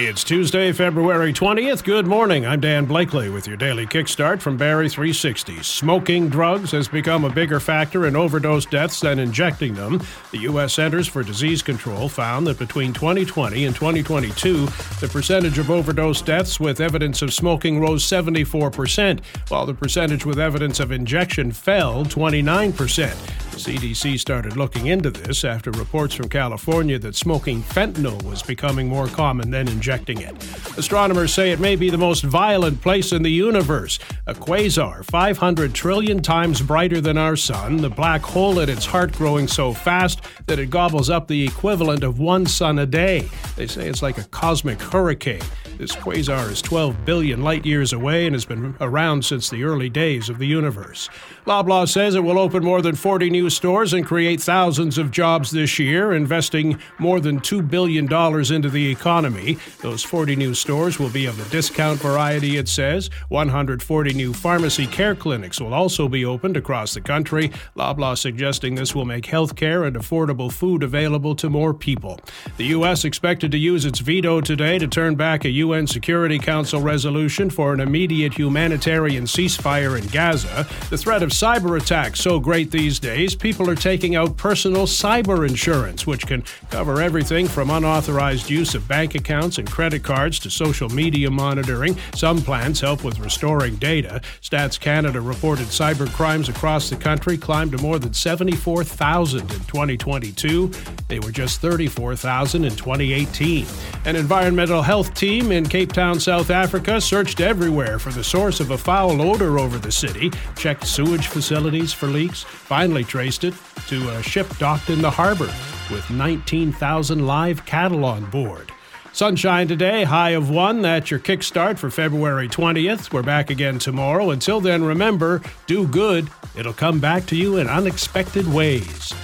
It's Tuesday, February 20th. Good morning. I'm Dan Blakely with your daily kickstart from Barrie 360. Smoking drugs has become a bigger factor in overdose deaths than injecting them. The U.S. Centers for Disease Control found that between 2020 and 2022, the percentage of overdose deaths with evidence of smoking rose 74%, while the percentage with evidence of injection fell 29%. CDC started looking into this after reports from California that smoking fentanyl was becoming more common than injecting it. Astronomers say it may be the most violent place in the universe. A quasar, 500 trillion times brighter than our sun, the black hole at its heart growing so fast that it gobbles up the equivalent of one sun a day. They say it's like a cosmic hurricane. This quasar is 12 billion light years away and has been around since the early days of the universe. Loblaw says it will open more than 40 new stores and create thousands of jobs this year, investing more than $2 billion into the economy. Those 40 new stores will be of the discount variety, it says. 140 new pharmacy care clinics will also be opened across the country. Loblaw suggesting this will make health care and affordable food available to more people. The U.S. expected to use its veto today to turn back a UN Security Council resolution for an immediate humanitarian ceasefire in Gaza. The threat of cyber attacks so great these days, people are taking out personal cyber insurance, which can cover everything from unauthorized use of bank accounts and credit cards to social media monitoring. Some plans help with restoring data. Stats Canada reported cyber crimes across the country climbed to more than 74,000 in 2022. They were just 34,000 in 2018. An environmental health team in Cape Town, South Africa, searched everywhere for the source of a foul odor over the city, checked sewage facilities for leaks, finally traced it to a ship docked in the harbor with 19,000 live cattle on board. Sunshine today, high of one. That's your kickstart for February 20th. We're back again tomorrow. Until then, remember do good, it'll come back to you in unexpected ways.